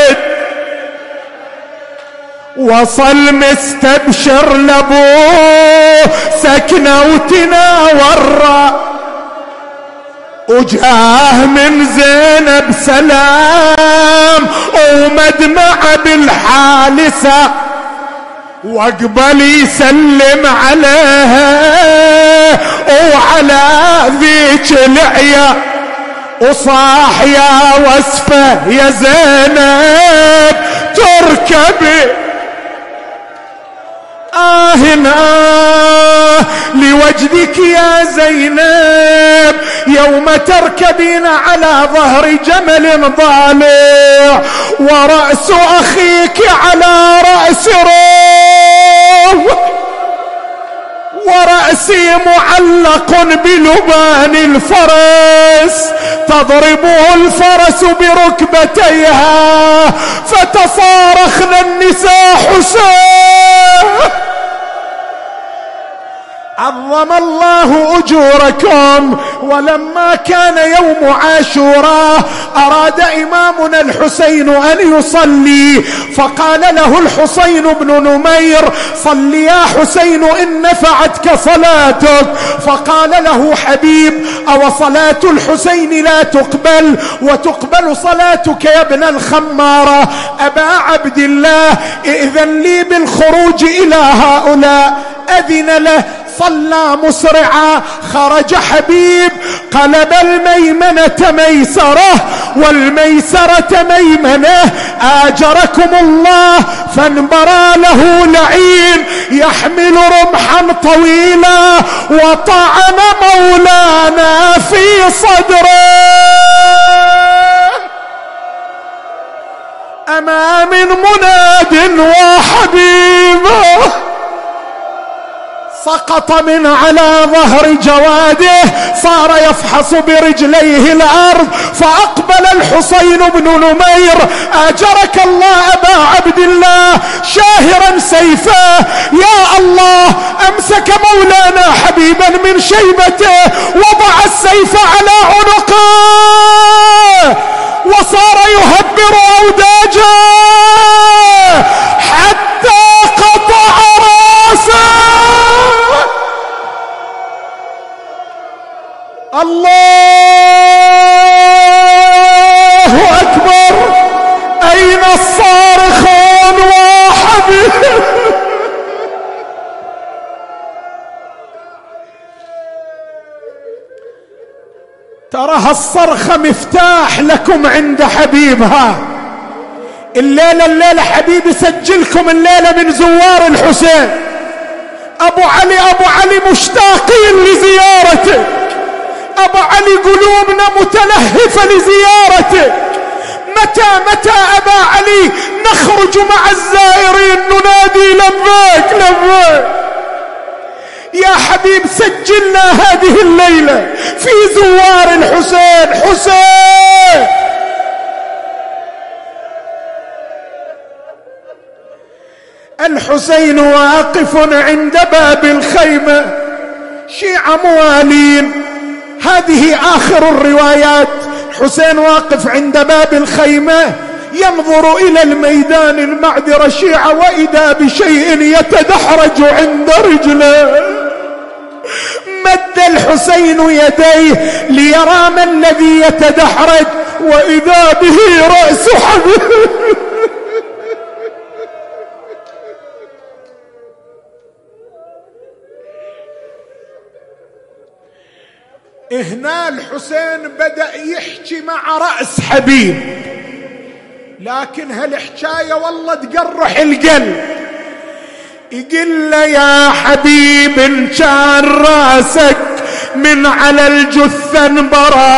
وصل مستبشر لأبوه سكنة وتناور وجاه من زينب سلام ومدمع بالحالسة واقبل يسلم عليها وعلى ذيك العيا وصاح يا وسفة يا زينب تركبي آه آه لوجدك يا زينب يوم تركبين على ظهر جمل ضالع ورأس أخيك على رأس روح. ورأسي معلق بلبان الفرس. تضربه الفرس بركبتيها. فتصارخن النساء حسين عظم الله أجوركم ولما كان يوم عاشوراء أراد إمامنا الحسين أن يصلي فقال له الحسين بن نمير صل يا حسين إن نفعتك صلاتك فقال له حبيب أو صلاة الحسين لا تقبل وتقبل صلاتك يا ابن الخماره أبا عبد الله ائذن لي بالخروج إلى هؤلاء أذن له صلى مسرعا خرج حبيب قلب الميمنة ميسرة والميسرة ميمنة آجركم الله فانبرى له لعين يحمل رمحا طويلا وطعن مولانا في صدره. أما من مناد وحبيبه. سقط من على ظهر جواده صار يفحص برجليه الأرض فأقبل الحسين بن نمير أجرك الله أبا عبد الله شاهرا سيفه يا الله أمسك مولانا حبيبا من شيبته وضع السيف على عنقه. وصار يهبر اوداجه حتى قطع رأسه. الله أكبر. أين الصارخون واحد؟ ترى هالصرخة مفتاح لكم عند حبيبها. الليلة الليلة حبيبي سجلكم الليلة من زوار الحسين. أبو علي أبو علي مشتاقين لزيارته. أبا علي قلوبنا متلهفة لزيارتك متى متى أبا علي نخرج مع الزائرين ننادي لبيك لبيك. يا حبيب سجلنا هذه الليلة في زوار الحسين حسين. الحسين واقف عند باب الخيمة. شيعة موالين هذه آخر الروايات. حسين واقف عند باب الخيمة ينظر إلى الميدان المعذرة شيعة وإذا بشيء يتدحرج عند رجله. مد الحسين يديه ليرى ما الذي يتدحرج وإذا به رأس حبيب هنا الحسين بدأ يحكي مع رأس حبيب. لكن هالحكاية والله تقرح القلب. يقول له يا حبيب إن كان رأسك من على الجثة انبرى.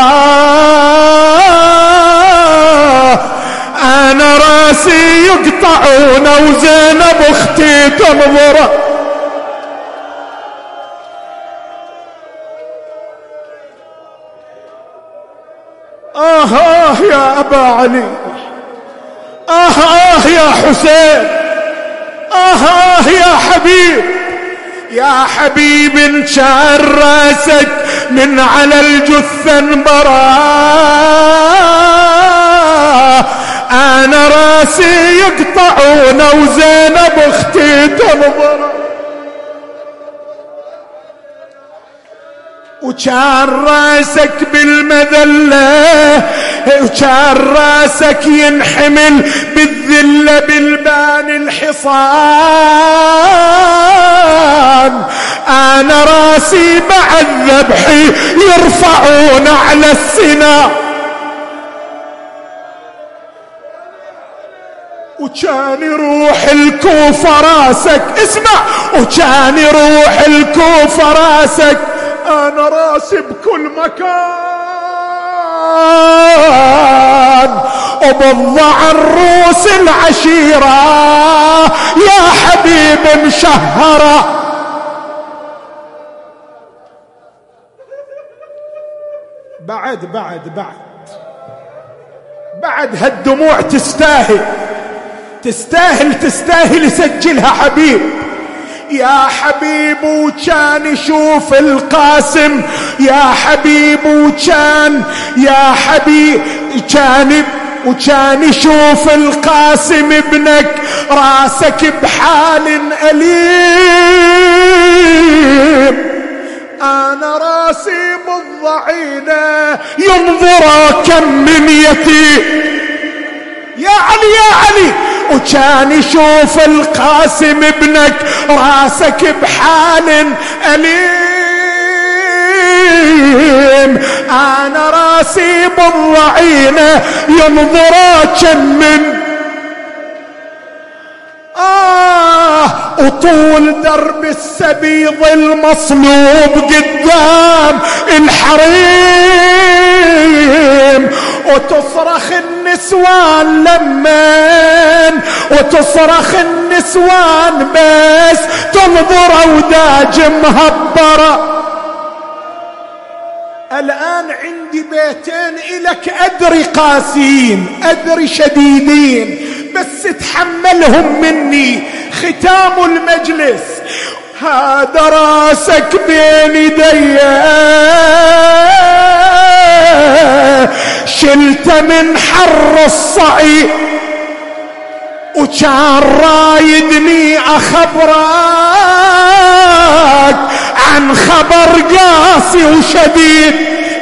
أنا رأسي يقطعون وزينب أختي تنظر. آه آه يا أبا علي. آه آه يا حسين. آه آه يا حبيب. يا حبيب انشار راسك من على الجثة انبرا أنا راسي يقطعون وزينب أختي تنظر وكان راسك بالمذلة وكان راسك ينحمل بالذلة بالبان الحصان. أنا راسي مع الذبح يرفعون على السنا. وكان يروح الكوفة راسك اسمع وكان يروح الكوفة راسك. أنا راسي بكل مكان. وبضع الروس العشيرة يا حبيب مشهرة بعد بعد بعد. بعد هالدموع تستاهل. تستاهل تستاهل يسجلها حبيب. يا حبيب وكان يشوف القاسم يا حبيب وكان يا حبيب كان وكان يشوف القاسم ابنك راسك بحال أليم. أنا راسي بالضعينة ينظر كم من يتيم. يا علي يا علي وكان يشوف القاسم ابنك راسك بحال أليم. أنا راسي بالضعينة ينظر كم من آه وطول درب السبيض المصلوب قدام الحريم. وتصرخ النسوان لمن وتصرخ النسوان بس تنظر وداج مهبرة. الآن عندي بيتين إلك أدري قاسيين أدري شديدين بس تحملهم مني. ختام المجلس هذا راسك بين يدي. شلت من حر الصعيد وكان رايدني أخبرك عن خبر قاسي وشديد.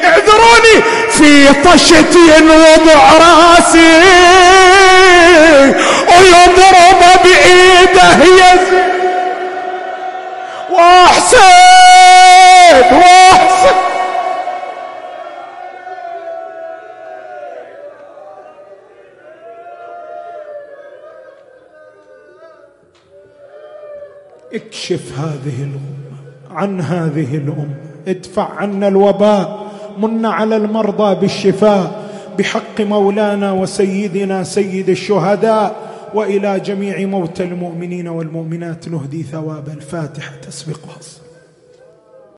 اعذروني في طشت ينوضع راسي ويضرب بإيده يزيد واحسن اكشف هذه الأمة عن هذه الأمة. ادفع عنا الوباء من على المرضى بالشفاء. بحق مولانا وسيدنا سيد الشهداء وإلى جميع موتى المؤمنين والمؤمنات نهدي ثواب الفاتحة تسبقها